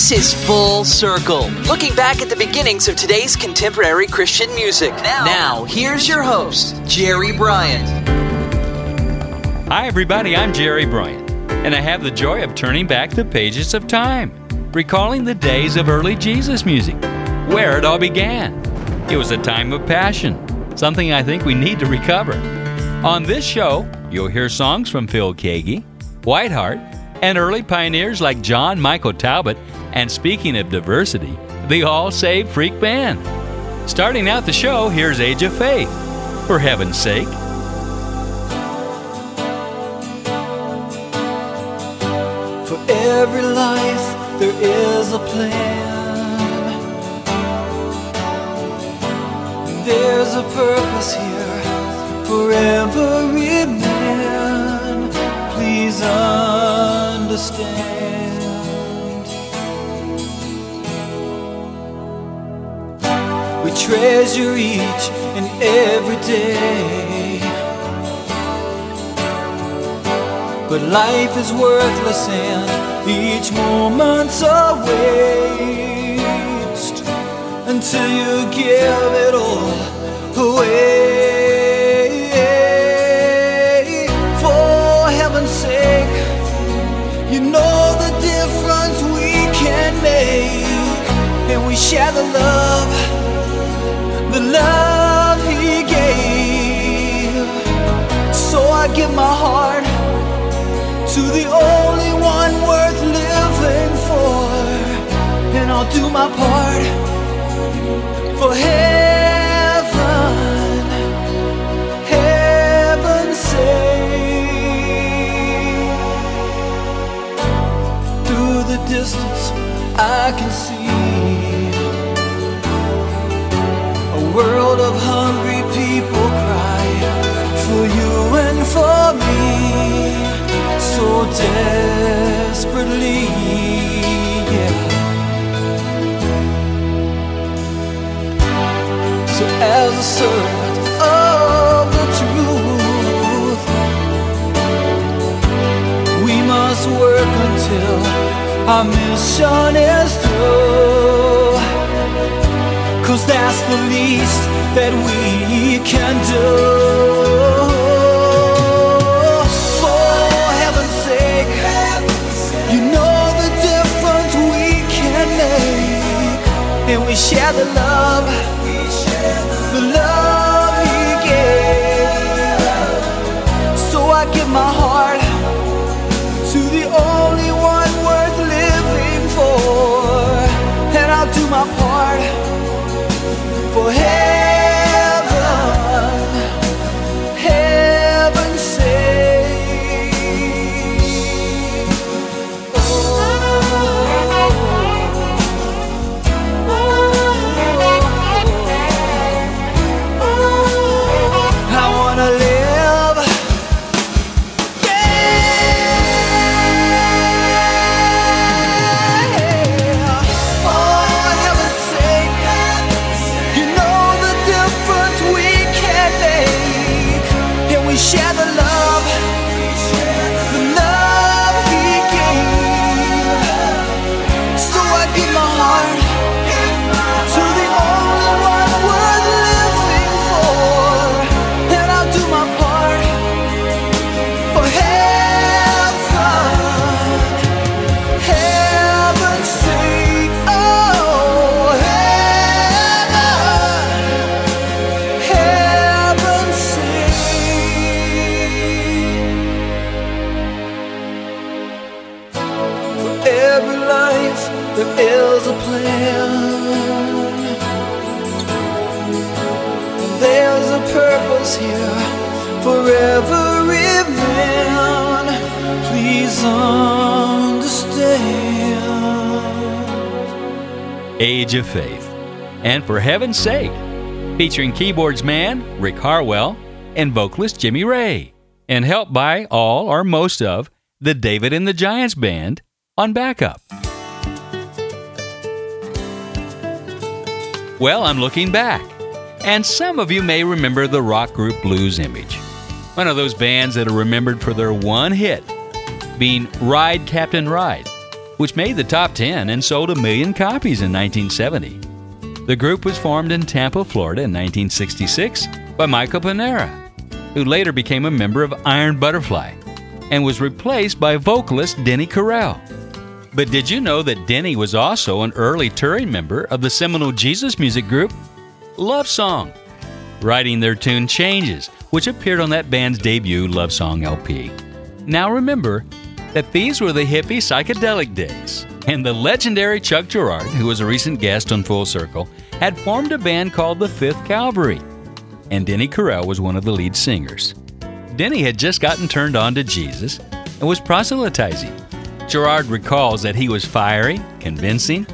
This is Full Circle, looking back at the beginnings of today's contemporary Christian music. Now, here's your host, Jerry Bryant. Hi, everybody. I'm Jerry Bryant, and I have the joy of turning back the pages of time, recalling the days of early Jesus music, where it all began. It was a time of passion, something I think we need to recover. On this show, you'll hear songs from Phil Keaggy, Whiteheart, and early pioneers like John Michael Talbot, and speaking of diversity, the All Saved Freak Band. Starting out the show, here's Age of Faith. For heaven's sake, For every life there is a plan. There's a purpose here for every man. Please understand. We treasure each and every day. But life is worthless and each moment's a waste until you give it all away. The only one worth living for, and I'll do my part for heaven, heaven's sake. Through the distance, I can see a world of hungry people cry for you and for me so desperately. Yeah. So as a servant of the truth, we must work until our mission is through. Cause that's the least that we can do. And we share the love, featuring keyboards man Rick Harwell and vocalist Jimmy Ray, and helped by all or most of the David and the Giants Band on backup. Well, I'm looking back, and some of you may remember the rock group Blues Image, one of those bands that are remembered for their one hit, being Ride Captain Ride, which made the top 10 and sold a million copies in 1970. The group was formed in Tampa, Florida in 1966 by Michael Pinera, who later became a member of Iron Butterfly and was replaced by vocalist Denny Correll. But did you know that Denny was also an early touring member of the seminal Jesus music group Love Song, writing their tune Changes, which appeared on that band's debut Love Song LP. Now remember that these were the hippie psychedelic days, and the legendary Chuck Girard, who was a recent guest on Full Circle, had formed a band called the Fifth Cavalry, and Denny Correll was one of the lead singers. Denny had just gotten turned on to Jesus and was proselytizing. Girard recalls that he was fiery, convincing,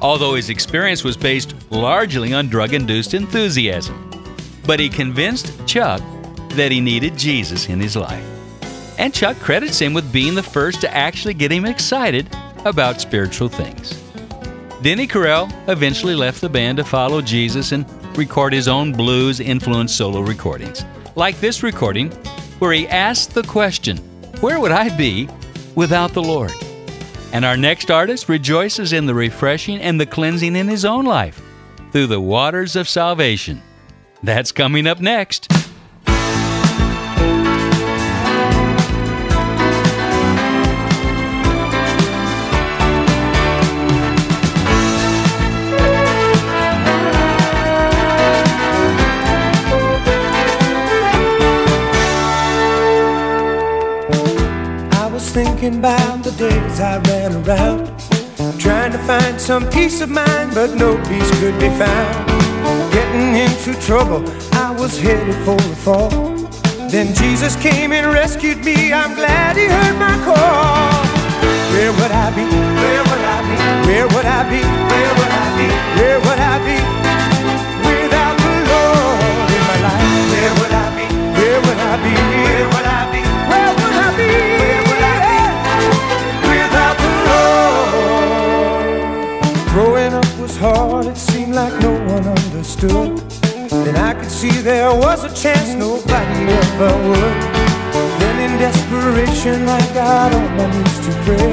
although his experience was based largely on drug induced enthusiasm. But he convinced Chuck that he needed Jesus in his life. And Chuck credits him with being the first to actually get him excited about spiritual things. Denny Correll eventually left the band to follow Jesus and record his own blues influenced solo recordings, like this recording, where he asked the question, Where would I be without the Lord? And our next artist rejoices in the refreshing and the cleansing in his own life through the waters of salvation. That's coming up next. Thinking about the days I ran around, trying to find some peace of mind, but no peace could be found. Getting into trouble, I was headed for a fall. Then Jesus came and rescued me. I'm glad He heard my call. Where would I be? Where would I be? Where would I be? Where would I be? Where would I be? Without the Lord in my life. Where would I be? Where would I be? Like no one understood. Then I could see there was a chance nobody ever would. Then in desperation I got on oh, my knees to pray.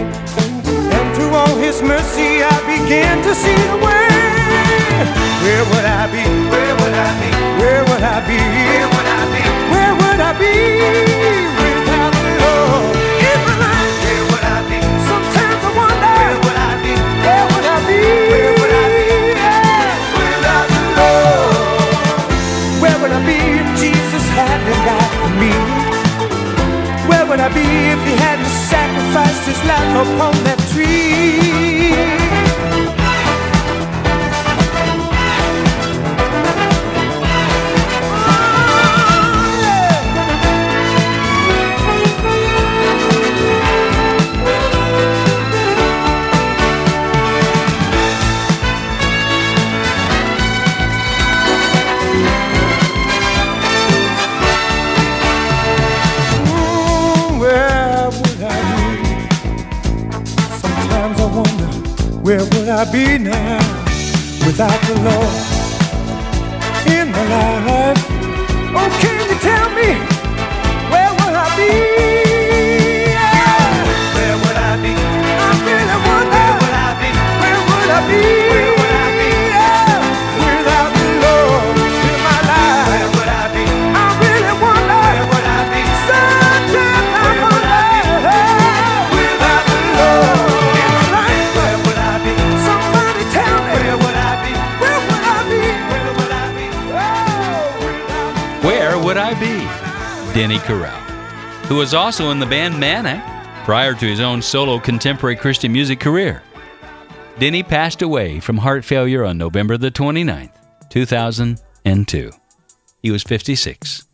And through all his mercy I began to see the way. Where would I be? Where would I be? Where would I be? Where would I be? Where would I be? Would I be if he hadn't sacrificed his life upon that tree? Would I be now without the Lord in my life? Oh, can you tell me, where would I be? Denny Correll, who was also in the band Manic prior to his own solo contemporary Christian music career. Denny passed away from heart failure on November the 29th, 2002. He was 56.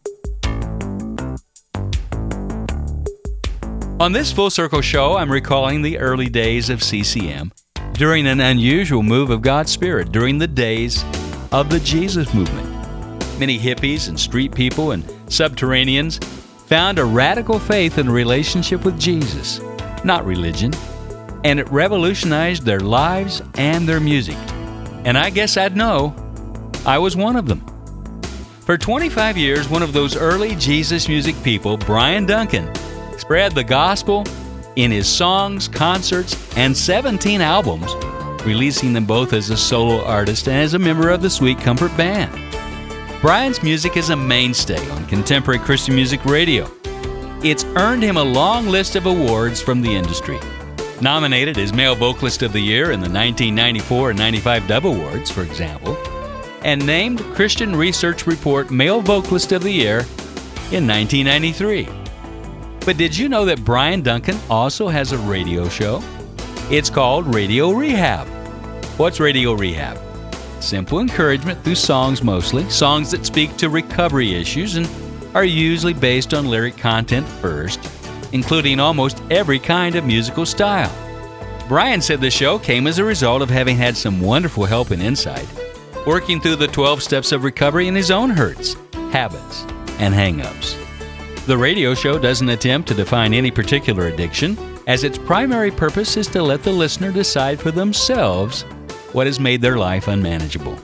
On this Full Circle show, I'm recalling the early days of CCM during an unusual move of God's Spirit during the days of the Jesus movement. Many hippies and street people and subterraneans found a radical faith in relationship with Jesus, not religion, and it revolutionized their lives and their music. And I guess I'd know I was one of them. For 25 years, one of those early Jesus music people, Bryan Duncan, spread the gospel in his songs, concerts, and 17 albums, releasing them both as a solo artist and as a member of the Sweet Comfort Band. Bryan's music is a mainstay on contemporary Christian music radio. It's earned him a long list of awards from the industry. Nominated as Male Vocalist of the Year in the 1994 and 95 Dove Awards, for example, and named Christian Research Report Male Vocalist of the Year in 1993. But did you know that Bryan Duncan also has a radio show? It's called Radio Rehab. What's Radio Rehab? Simple encouragement through songs mostly, songs that speak to recovery issues and are usually based on lyric content first, including almost every kind of musical style. Bryan said the show came as a result of having had some wonderful help and insight working through the 12 steps of recovery in his own hurts, habits, and hangups. The radio show doesn't attempt to define any particular addiction, as its primary purpose is to let the listener decide for themselves what has made their life unmanageable.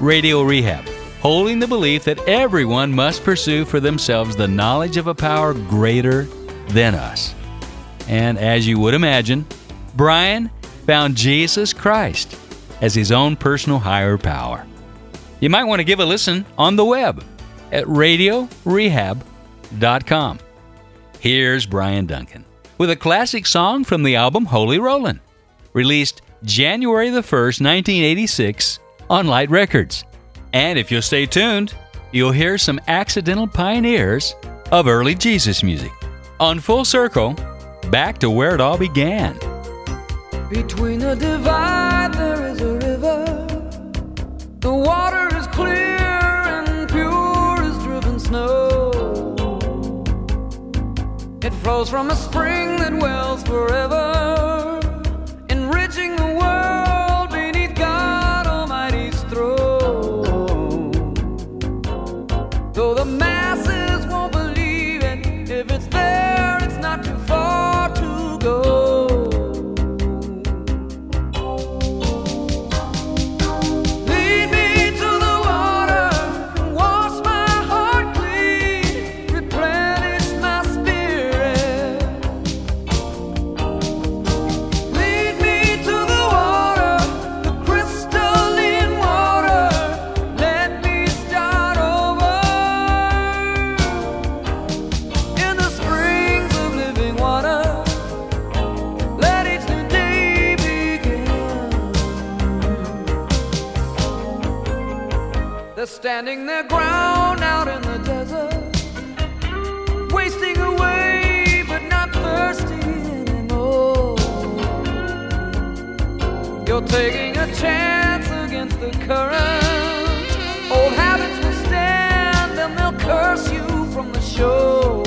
Radio Rehab, holding the belief that everyone must pursue for themselves the knowledge of a power greater than us. And as you would imagine, Bryan found Jesus Christ as his own personal higher power. You might want to give a listen on the web at radiorehab.com. Here's Bryan Duncan with a classic song from the album Holy Rollin', released January the 1st, 1986 on Light Records. And if you'll stay tuned, you'll hear some accidental pioneers of early Jesus music. On Full Circle, back to where it all began. Between the divide, there is a river. The water is clear and pure as driven snow. It flows from a spring that wells forever, standing their ground out in the desert, wasting away but not thirsty anymore. You're taking a chance against the current. Old habits will stand and they'll curse you from the shore.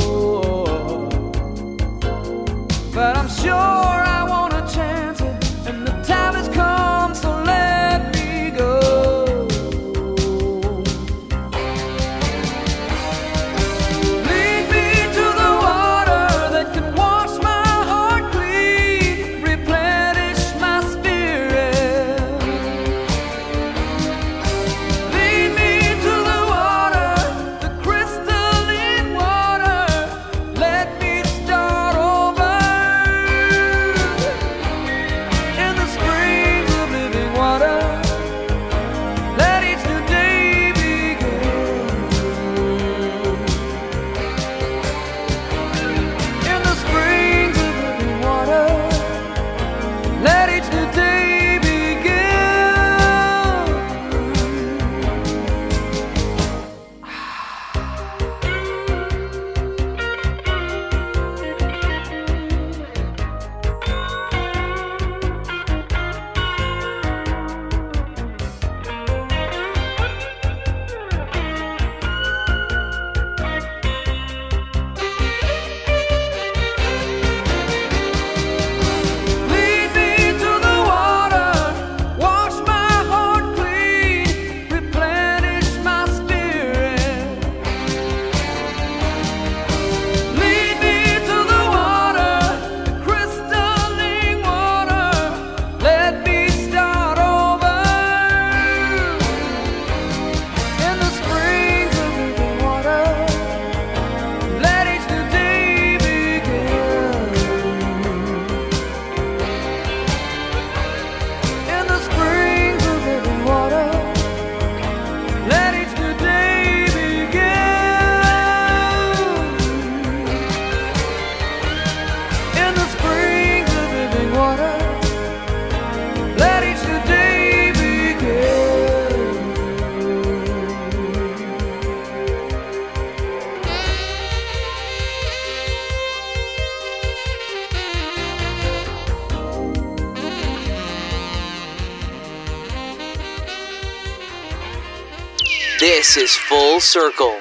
This is Full Circle.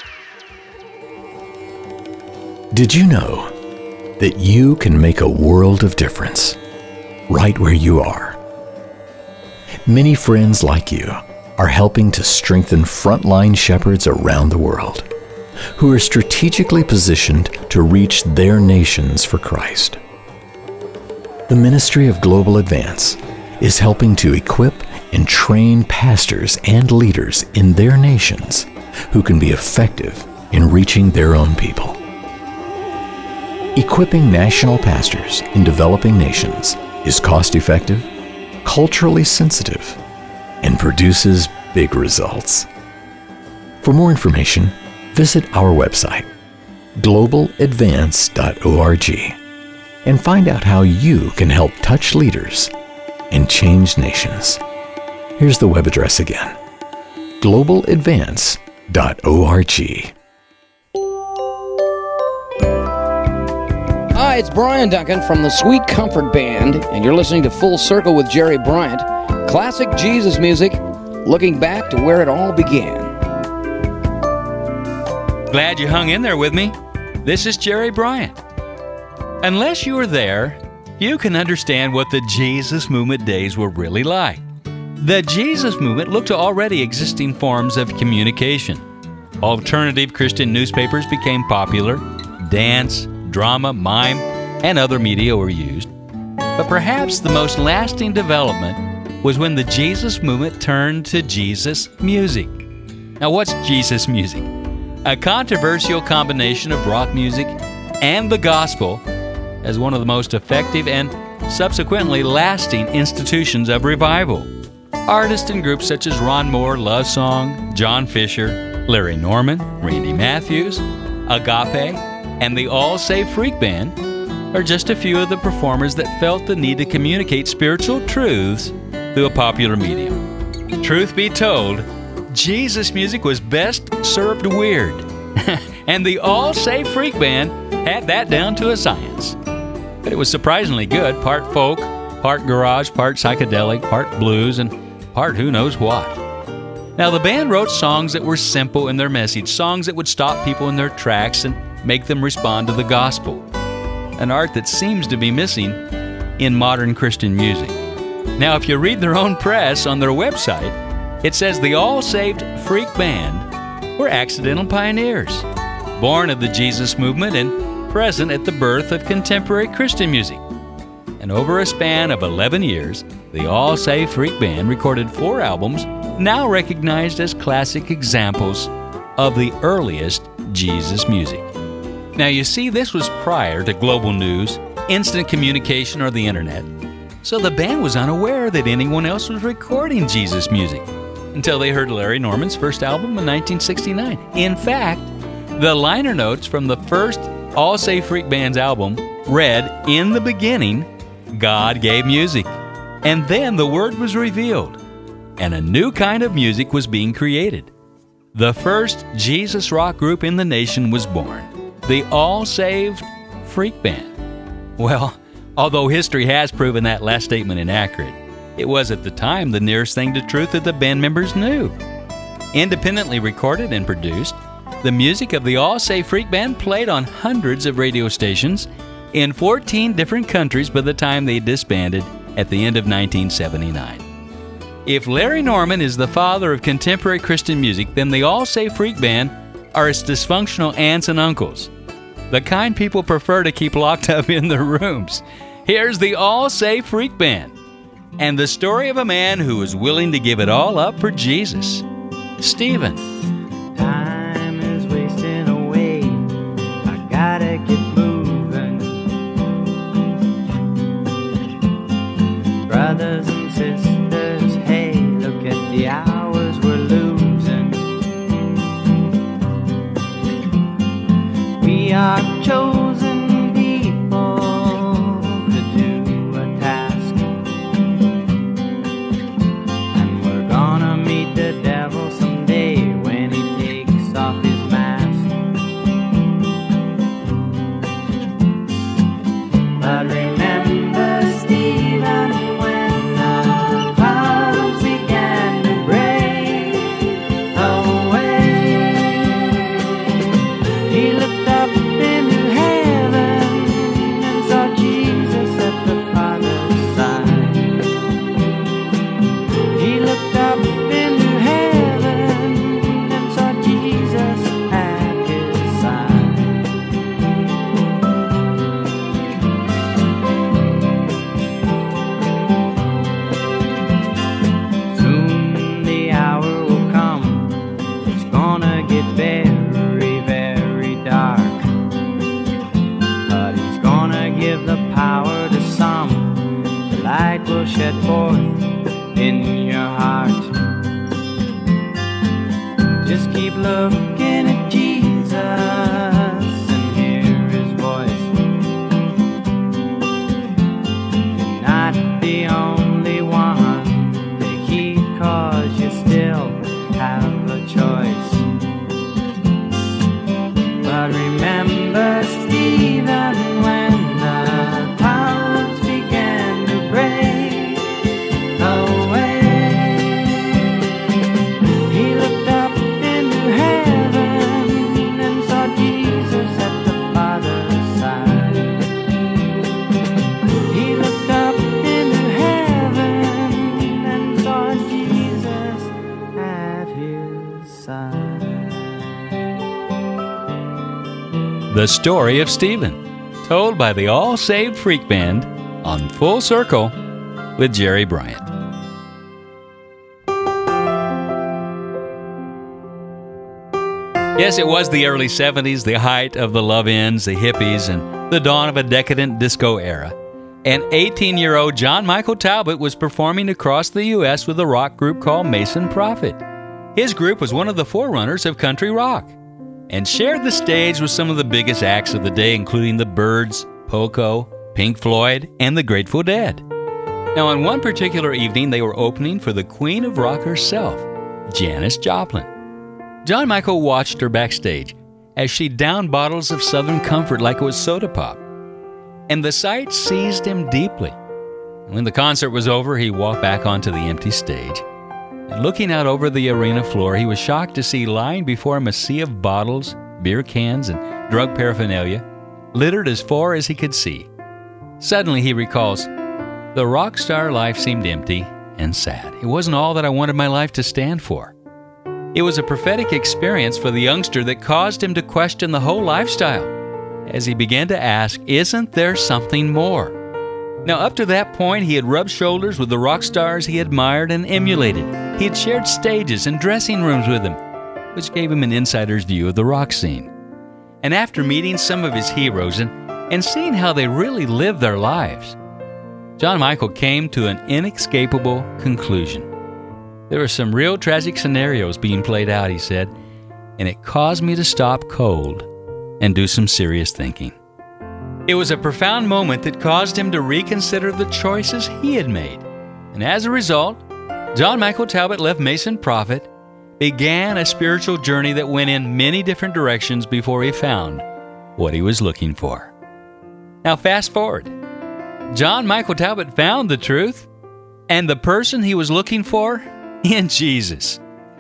Did you know that you can make a world of difference right where you are? Many friends like you are helping to strengthen frontline shepherds around the world who are strategically positioned to reach their nations for Christ. The Ministry of Global Advance is helping to equip and train pastors and leaders in their nations who can be effective in reaching their own people. Equipping national pastors in developing nations is cost effective, culturally sensitive, and produces big results. For more information, visit our website, globaladvance.org, and find out how you can help touch leaders and change nations. Here's the web address again globaladvance.org. Hi, it's Bryan Duncan from the Sweet Comfort Band, and you're listening to Full Circle with Jerry Bryant. Classic Jesus music, looking back to where it all began. Glad you hung in there with me. This is Jerry Bryant. Unless you were there, you can understand what the Jesus Movement days were really like. The Jesus Movement looked to already existing forms of communication. Alternative Christian newspapers became popular, dance, drama, mime, and other media were used. But perhaps the most lasting development was when the Jesus movement turned to Jesus music. Now, what's Jesus music? A controversial combination of rock music and the gospel as one of the most effective and subsequently lasting institutions of revival. Artists and groups such as Ron Moore, Love Song, John Fischer, Larry Norman, Randy Matthews, Agape, and the All Saved Freak Band are just a few of the performers that felt the need to communicate spiritual truths through a popular medium. Truth be told, Jesus music was best served weird. and the All Saved Freak Band had that down to a science. But it was surprisingly good part folk, part garage, part psychedelic, part blues, and part who knows what. Now, the band wrote songs that were simple in their message, songs that would stop people in their tracks and make them respond to the gospel, an art that seems to be missing in modern Christian music. Now, if you read their own press on their website, it says the All Saved Freak Band were accidental pioneers, born of the Jesus movement and present at the birth of contemporary Christian music. And over a span of 11 years, the All Saved Freak Band recorded four albums now recognized as classic examples of the earliest Jesus music. Now, you see, this was prior to global news, instant communication, or the internet, so the band was unaware that anyone else was recording Jesus music until they heard Larry Norman's first album in 1969. In fact, the liner notes from the first All Saved Freak Band's album read, In the beginning, God gave music. And then the word was revealed and a new kind of music was being created. The first Jesus rock group in the nation was born the All Saved Freak Band. Well, although history has proven that last statement inaccurate, it was at the time the nearest thing to truth that the band members knew. Independently recorded and produced, the music of the All Saved Freak Band played on hundreds of radio stations in 14 different countries by the time they disbanded at the end of 1979. If Larry Norman is the father of contemporary Christian music, then the All Saved Freak Band are its dysfunctional aunts and uncles, the kind people prefer to keep locked up in their rooms. Here's the All Saved Freak Band and the story of a man who was willing to give it all up for Jesus. Stephen. Chosen light will shed forth in your heart. Just keep looking at Jesus and hear his voice. You're not the only one to keep, cause you still have a choice. But remember, The Story of Stephen, told by the All Saved Freak Band on Full Circle with Jerry Bryant. Yes, it was the early 70s, the height of the love ins, the hippies, and the dawn of a decadent disco era. And 18 year old John Michael Talbot was performing across the U.S. with a rock group called Mason Proffit. His group was one of the forerunners of country rock and shared the stage with some of the biggest acts of the day, including the Byrds, Poco, Pink Floyd, and the Grateful Dead. Now, on one particular evening, they were opening for the Queen of Rock herself, Janis Joplin. John Michael watched her backstage as she downed bottles of Southern Comfort like it was soda pop, and the sight seized him deeply. When the concert was over, he walked back onto the empty stage. And looking out over the arena floor, he was shocked to see lying before him a sea of bottles, beer cans, and drug paraphernalia, littered as far as he could see. Suddenly, he recalls, the rock star life seemed empty and sad. It wasn't all that I wanted my life to stand for. It was a prophetic experience for the youngster that caused him to question the whole lifestyle as he began to ask, Isn't there something more? Now, up to that point, he had rubbed shoulders with the rock stars he admired and emulated. He had shared stages and dressing rooms with them, which gave him an insider's view of the rock scene. And after meeting some of his heroes and, and seeing how they really lived their lives, John Michael came to an inescapable conclusion. There were some real tragic scenarios being played out, he said, and it caused me to stop cold and do some serious thinking. It was a profound moment that caused him to reconsider the choices he had made. And as a result, John Michael Talbot left Mason Proffit, began a spiritual journey that went in many different directions before he found what he was looking for. Now, fast forward. John Michael Talbot found the truth and the person he was looking for in Jesus.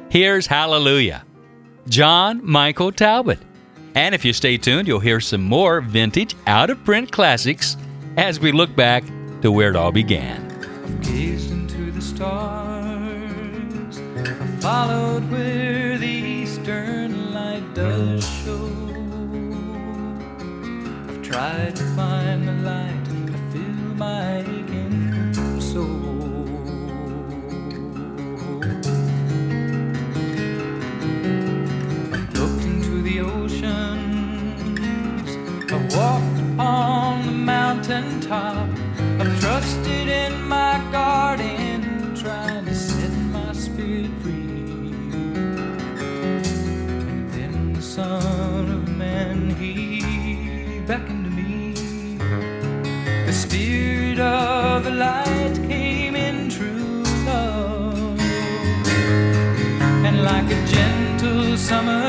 Here's Hallelujah. John Michael Talbot. And if you stay tuned, you'll hear some more vintage, out of print classics as we look back to where it all began. gazed into the stars. I followed where the eastern light does show. I've tried to find the light to fill my top. I've trusted in my garden, trying to set my spirit free. And then the Son of Man, he beckoned to me. The Spirit of the light came in true love. And like a gentle summer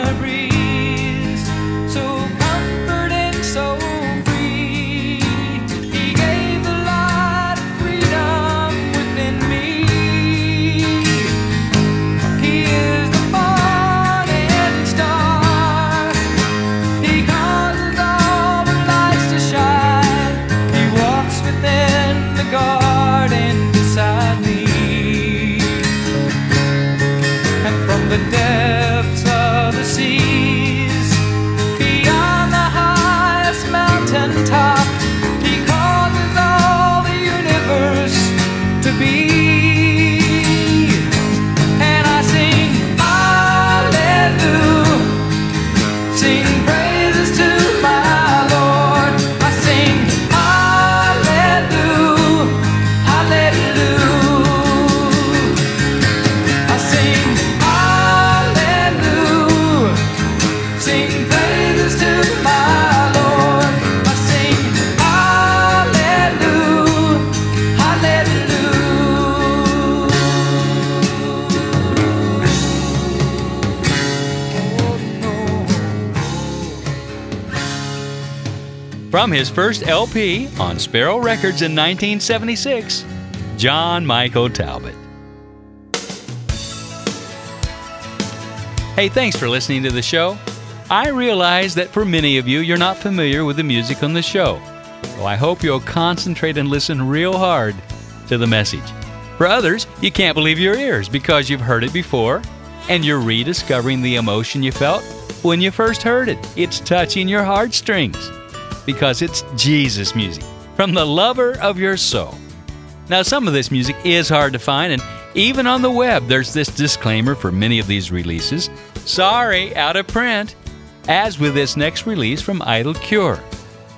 From his first LP on Sparrow Records in 1976, John Michael Talbot. Hey, thanks for listening to the show. I realize that for many of you, you're not familiar with the music on the show. So I hope you'll concentrate and listen real hard to the message. For others, you can't believe your ears because you've heard it before and you're rediscovering the emotion you felt when you first heard it. It's touching your heartstrings because it's Jesus music from the lover of your soul. Now, some of this music is hard to find, and even on the web, there's this disclaimer for many of these releases sorry, out of print. As with this next release from Idle Cure,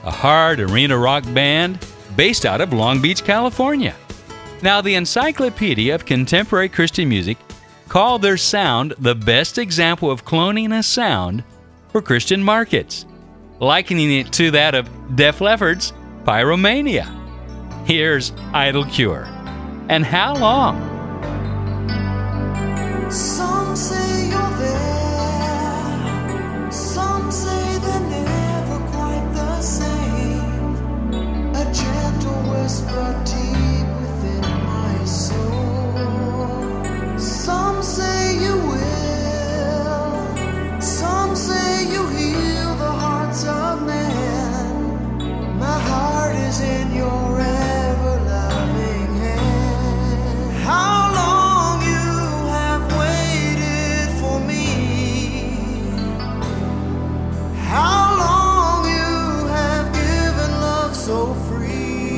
a hard arena rock band based out of Long Beach, California. Now, the Encyclopedia of Contemporary Christian Music called their sound the best example of cloning a sound for Christian markets, likening it to that of Def Leppard's Pyromania. Here's Idle Cure. And how long? Free.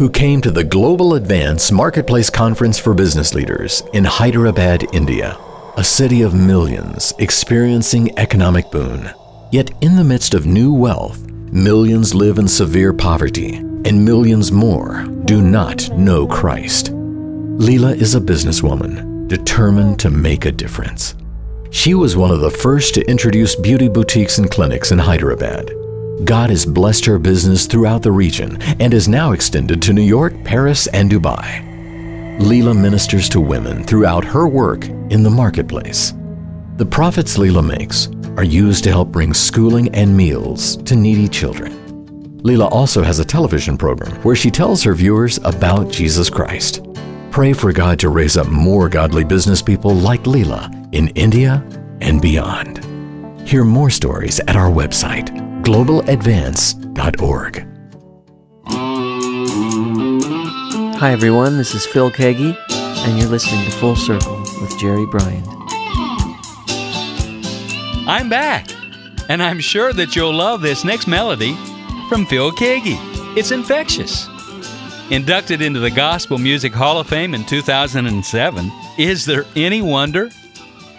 Who came to the Global Advance Marketplace Conference for Business Leaders in Hyderabad, India, a city of millions experiencing economic boon. Yet, in the midst of new wealth, millions live in severe poverty and millions more do not know Christ. Leela is a businesswoman determined to make a difference. She was one of the first to introduce beauty boutiques and clinics in Hyderabad. God has blessed her business throughout the region and is now extended to New York, Paris, and Dubai. Leela ministers to women throughout her work in the marketplace. The profits Leela makes are used to help bring schooling and meals to needy children. Leela also has a television program where she tells her viewers about Jesus Christ. Pray for God to raise up more godly business people like Leela in India and beyond. Hear more stories at our website, globaladvance.org. Hi, everyone. This is Phil Keaggy, and you're listening to Full Circle with Jerry Bryant. I'm back, and I'm sure that you'll love this next melody from Phil Keaggy. It's infectious. Inducted into the Gospel Music Hall of Fame in 2007, is there any wonder?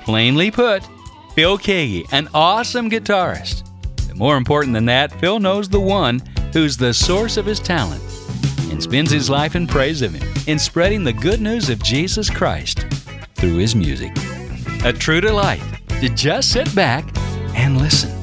Plainly put, Phil Keaggy, an awesome guitarist. More important than that, Phil knows the one who's the source of his talent and spends his life in praise of him, in spreading the good news of Jesus Christ through his music. A true delight to just sit back and listen.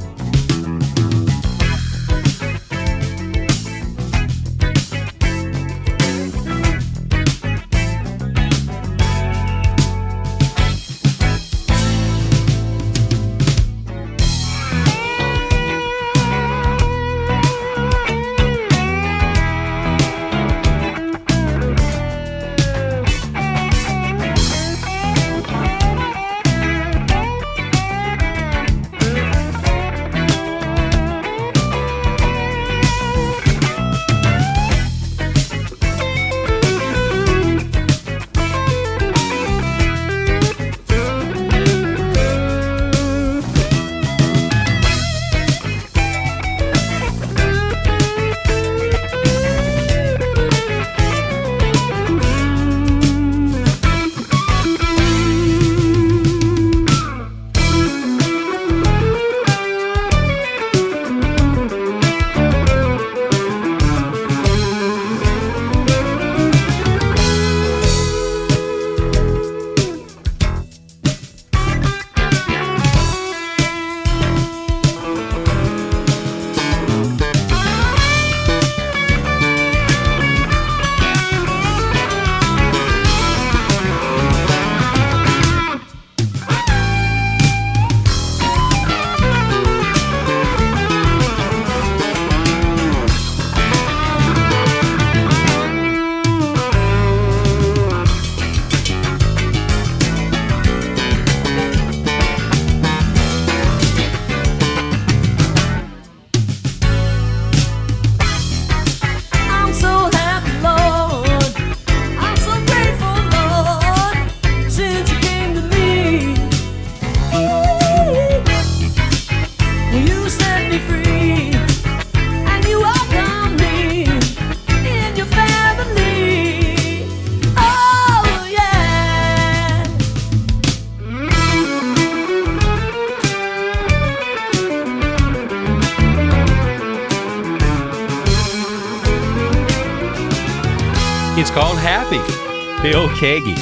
Phil Keaggy,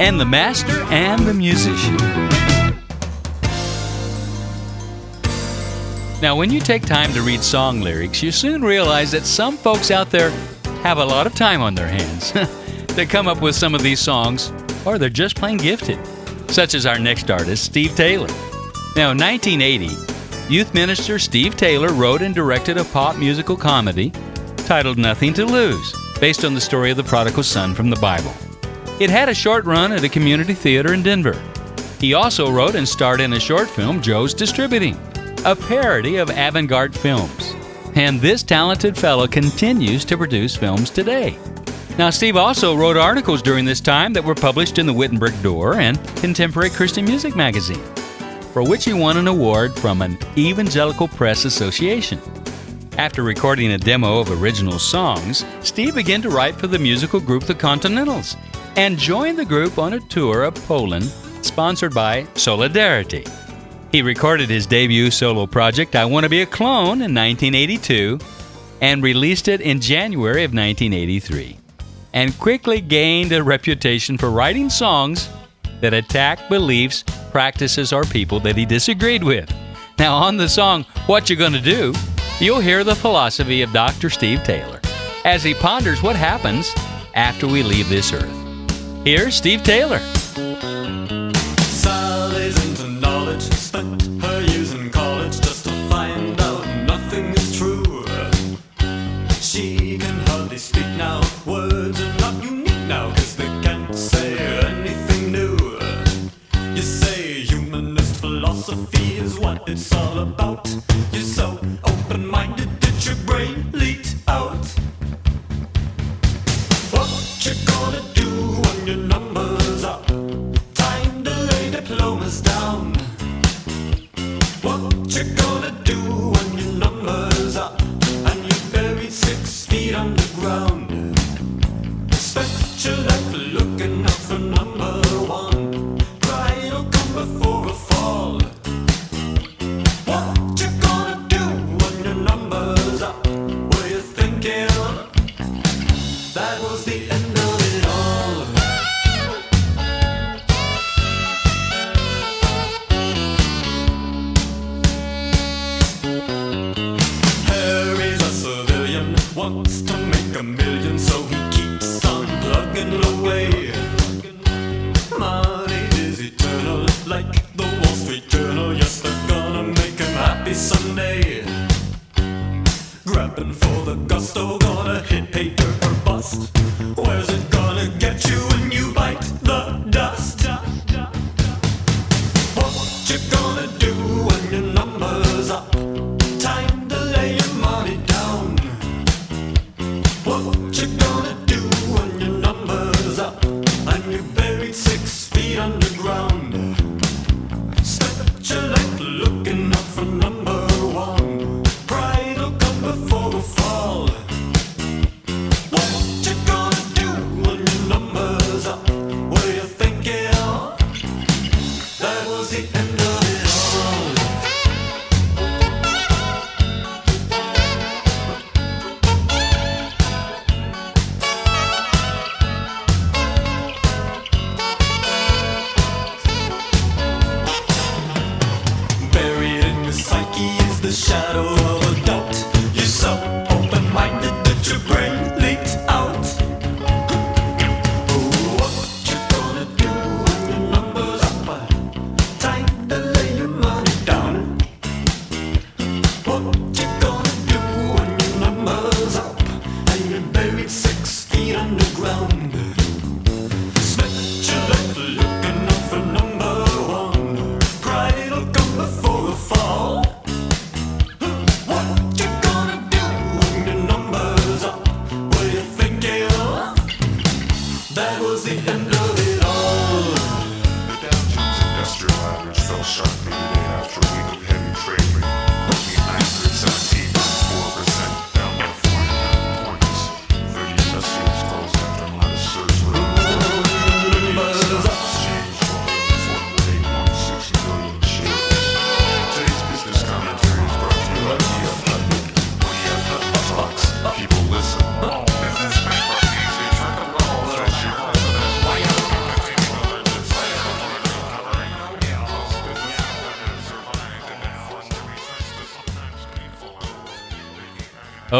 and the master and the musician. Now, when you take time to read song lyrics, you soon realize that some folks out there have a lot of time on their hands to come up with some of these songs, or they're just plain gifted, such as our next artist, Steve Taylor. Now, in 1980, youth minister Steve Taylor wrote and directed a pop musical comedy titled Nothing to Lose, based on the story of the prodigal son from the Bible. It had a short run at a community theater in Denver. He also wrote and starred in a short film, Joe's Distributing, a parody of avant garde films. And this talented fellow continues to produce films today. Now, Steve also wrote articles during this time that were published in the Wittenberg Door and Contemporary Christian Music magazine, for which he won an award from an Evangelical Press Association. After recording a demo of original songs, Steve began to write for the musical group The Continentals and joined the group on a tour of Poland sponsored by Solidarity. He recorded his debut solo project, I Want to Be a Clone, in 1982 and released it in January of 1983, and quickly gained a reputation for writing songs that attack beliefs, practices, or people that he disagreed with. Now, on the song What You Gonna Do, you'll hear the philosophy of Dr. Steve Taylor as he ponders what happens after we leave this earth. Here's Steve Taylor. Sally's into knowledge, spent her years in college just to find out nothing is true. She can hardly speak now, words are not unique now, cause they can't say anything new. You say humanist philosophy is what it's all about. You're so diplomas down.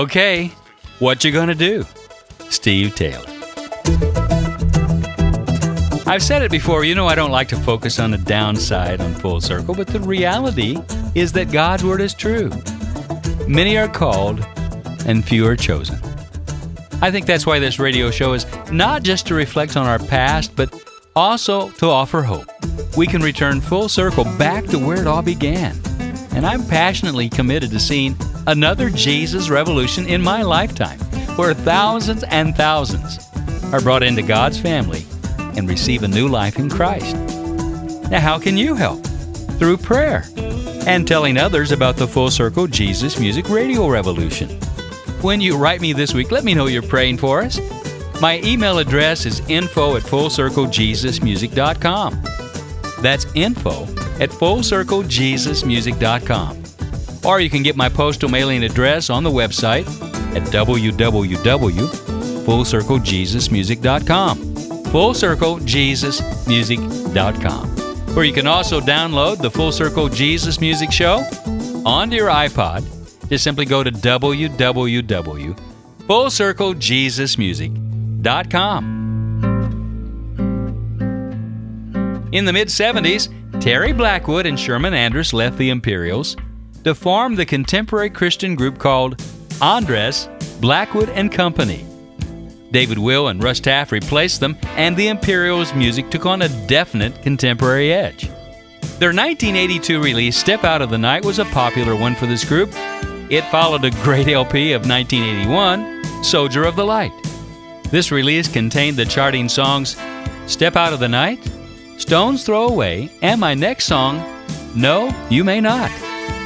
Okay, what you gonna do? Steve Taylor. I've said it before, you know I don't like to focus on the downside on Full Circle, but the reality is that God's Word is true. Many are called, and few are chosen. I think that's why this radio show is not just to reflect on our past, but also to offer hope. We can return full circle back to where it all began. And I'm passionately committed to seeing another Jesus revolution in my lifetime, where thousands and thousands are brought into God's family and receive a new life in Christ. Now, how can you help? Through prayer and telling others about the Full Circle Jesus Music Radio Revolution. When you write me this week, let me know you're praying for us. My email address is info at fullcirclejesusmusic.com. That's info at fullcirclejesusmusic.com. Or you can get my postal mailing address on the website, at www.fullcirclejesusmusic.com. FullCircleJesusmusic.com. Where you can also download the Full Circle Jesus Music Show onto your iPod. Just simply go to www.fullcirclejesusmusic.com. In the mid 70s, Terry Blackwood and Sherman Andrus left the Imperials to form the contemporary Christian group called Andrus Blackwood and Company. David Will and Russ Taff replaced them, and the Imperials' music took on a definite contemporary edge. Their 1982 release, Step Out of the Night, was a popular one for this group. It followed a great LP of 1981, Soldier of the Light. This release contained the charting songs Step Out of the Night, Stones Throw Away, and my next song, No, You May Not.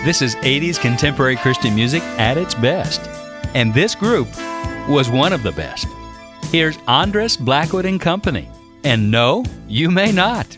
This is 80s contemporary Christian music at its best. And this group was one of the best. Here's Andrus Blackwood and Company. And no, you may not.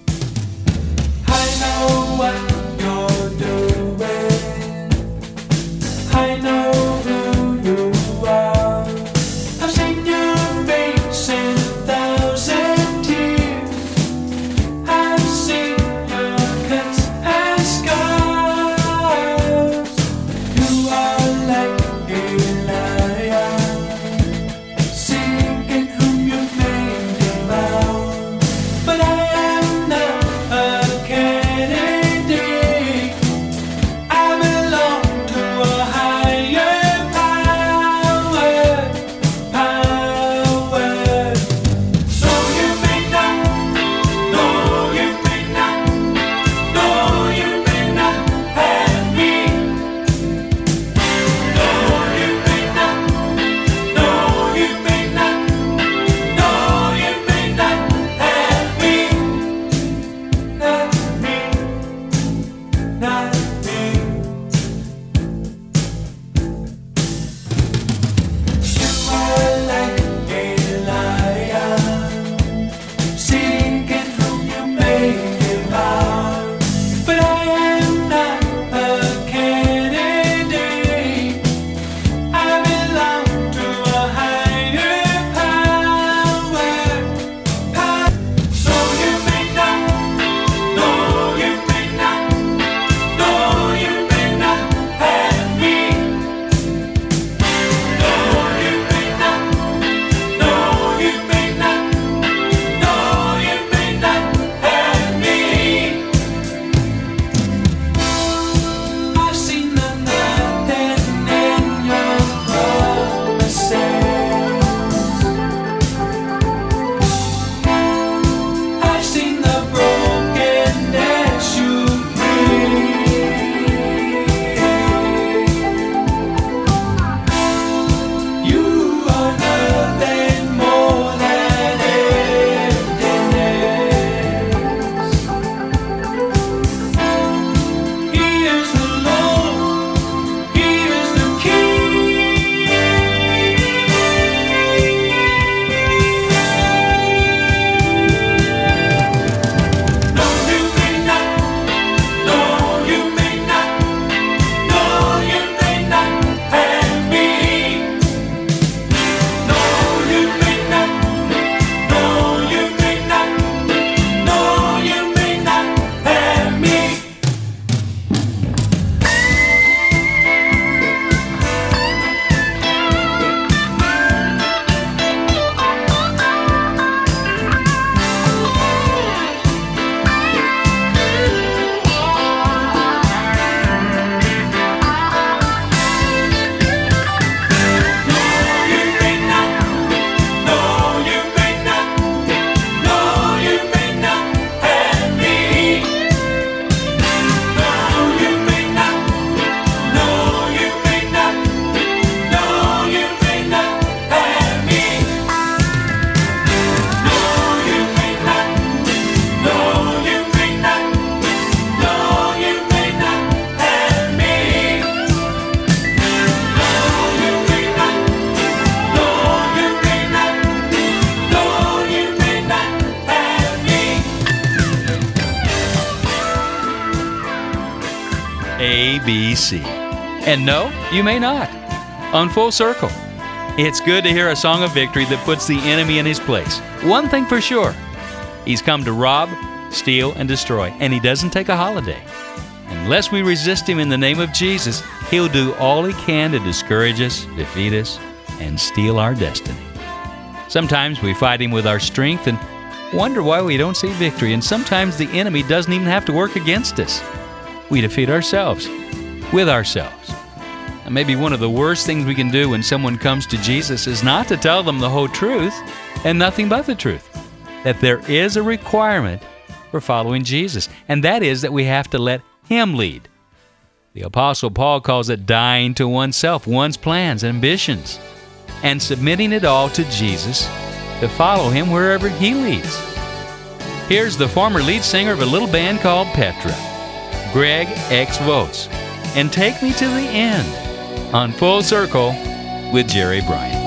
ABC. And no, you may not. On Full Circle, It's good to hear a song of victory that puts the enemy in his place. One thing for sure he's come to rob, steal, and destroy, and he doesn't take a holiday. Unless we resist him in the name of Jesus, he'll do all he can to discourage us, defeat us, and steal our destiny. Sometimes we fight him with our strength and wonder why we don't see victory, and sometimes the enemy doesn't even have to work against us. We defeat ourselves with ourselves. And maybe one of the worst things we can do when someone comes to Jesus is not to tell them the whole truth and nothing but the truth. That there is a requirement for following Jesus, and that is that we have to let Him lead. The Apostle Paul calls it dying to oneself, one's plans, ambitions, and submitting it all to Jesus to follow Him wherever He leads. Here's the former lead singer of a little band called Petra, Greg X. Volz, and Take Me to the End on Full Circle with Jerry Bryant.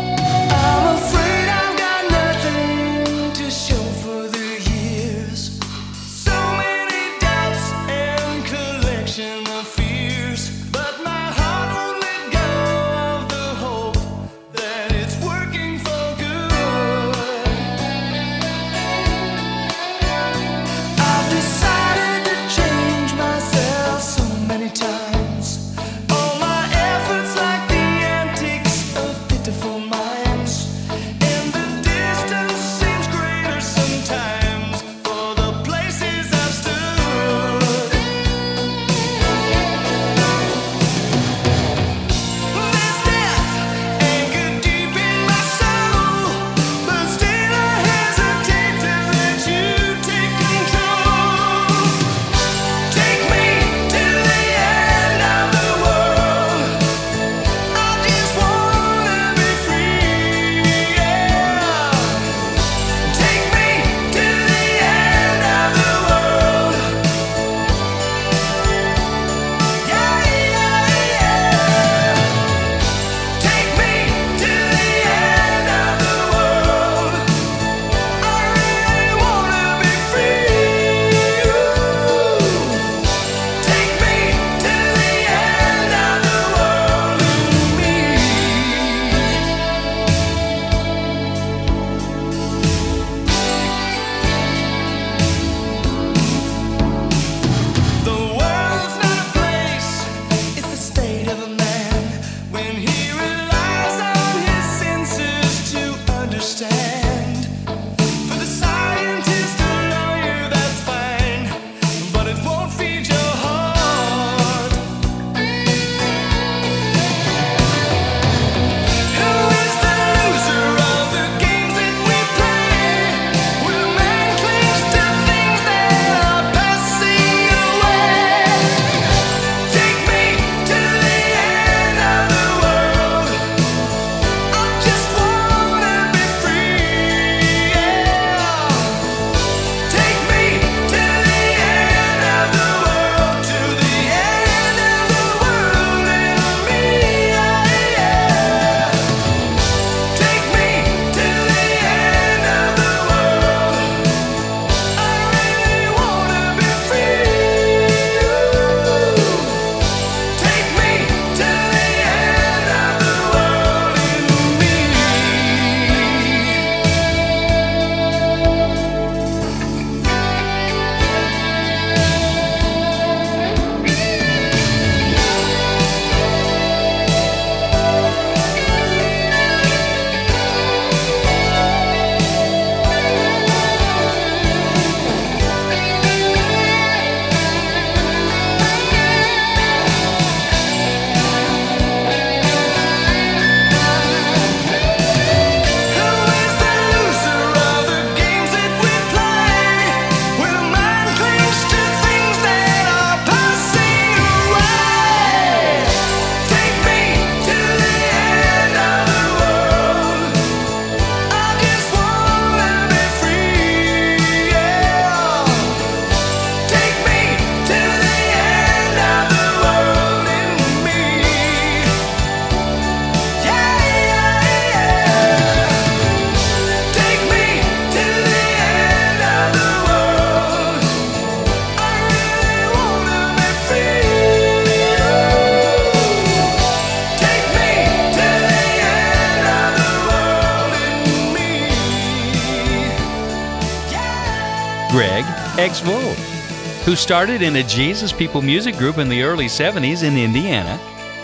Who started in a Jesus People music group in the early 70s in Indiana,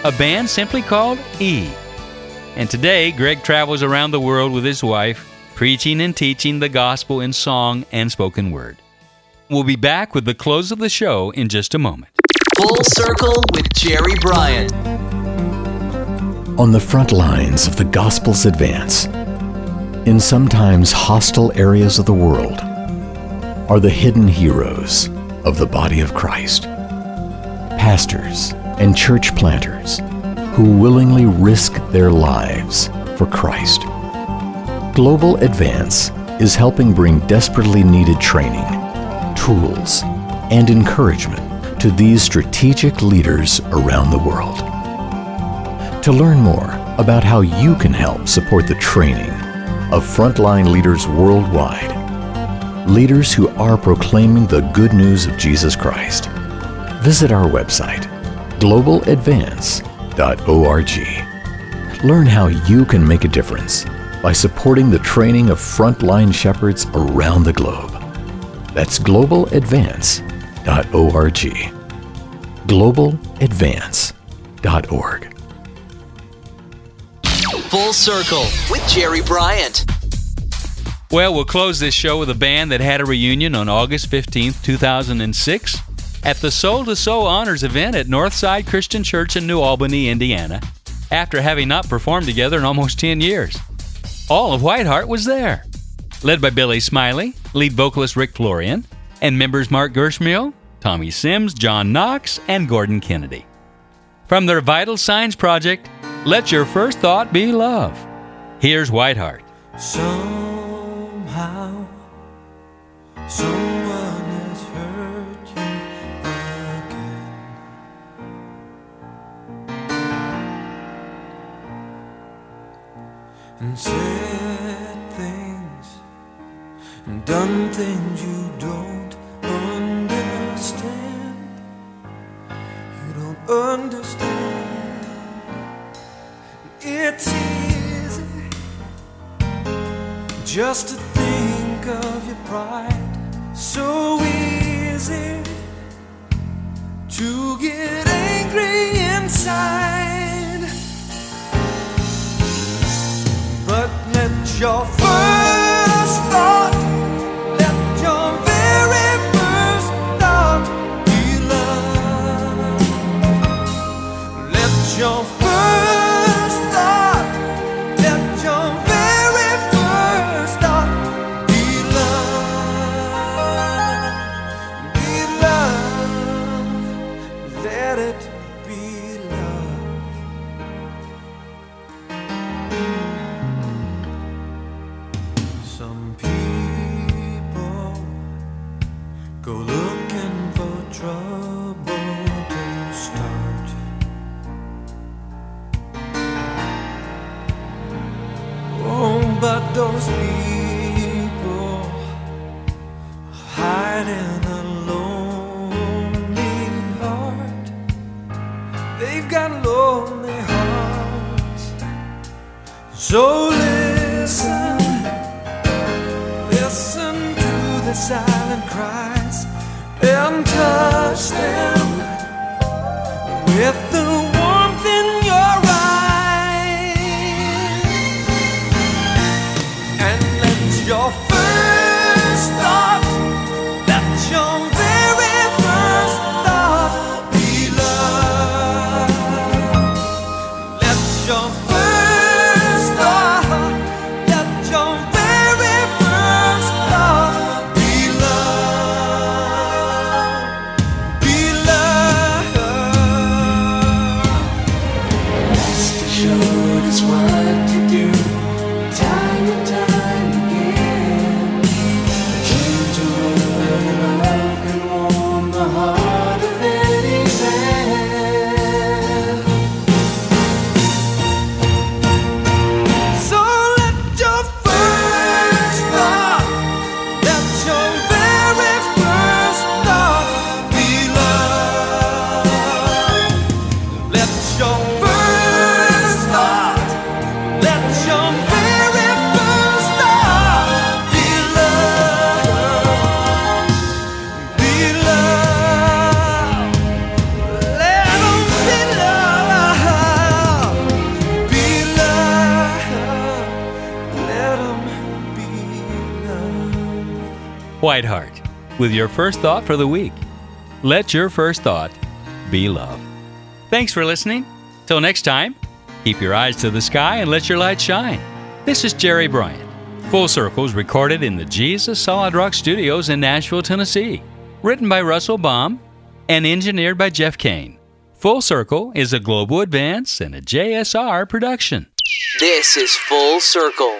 a band simply called E. And today, Greg travels around the world with his wife, preaching and teaching the gospel in song and spoken word. We'll be back with the close of the show in just a moment. Full Circle with Jerry Bryant. On the front lines of the gospel's advance, in sometimes hostile areas of the world, are the hidden heroes of the body of Christ. Pastors and church planters who willingly risk their lives for Christ. Global Advance is helping bring desperately needed training, tools, and encouragement to these strategic leaders around the world. To learn more about how you can help support the training of frontline leaders worldwide, leaders who are proclaiming the good news of Jesus Christ, visit our website, globaladvance.org. Learn how you can make a difference by supporting the training of frontline shepherds around the globe. That's globaladvance.org. globaladvance.org. Full Circle with Jerry Bryant. Well, we'll close this show with a band that had a reunion on August 15th, 2006, at the Soul to Soul Honors event at Northside Christian Church in New Albany, Indiana, after having not performed together in almost 10 years. All of Whiteheart was there, led by Billy Smiley, lead vocalist Rick Florian, and members Mark Gersmehl, Tommy Sims, John Knox, and Gordon Kennedy. From their Vital Signs project, let your first thought be love. Here's Whiteheart. Somehow, someone has hurt you again. And said things and done things you don't understand. You don't understand. It's easy just to pride. So easy to get angry inside. But let your with your first thought for the week. Let your first thought be love. Thanks for listening. Till next time, keep your eyes to the sky and let your light shine. This is Jerry Bryant. Full Circles recorded in the Jesus Solid Rock Studios in Nashville, Tennessee. Written by Russell Baum and engineered by Jeff Kane. Full Circle is a Global Advance and a JSR production. This is Full Circle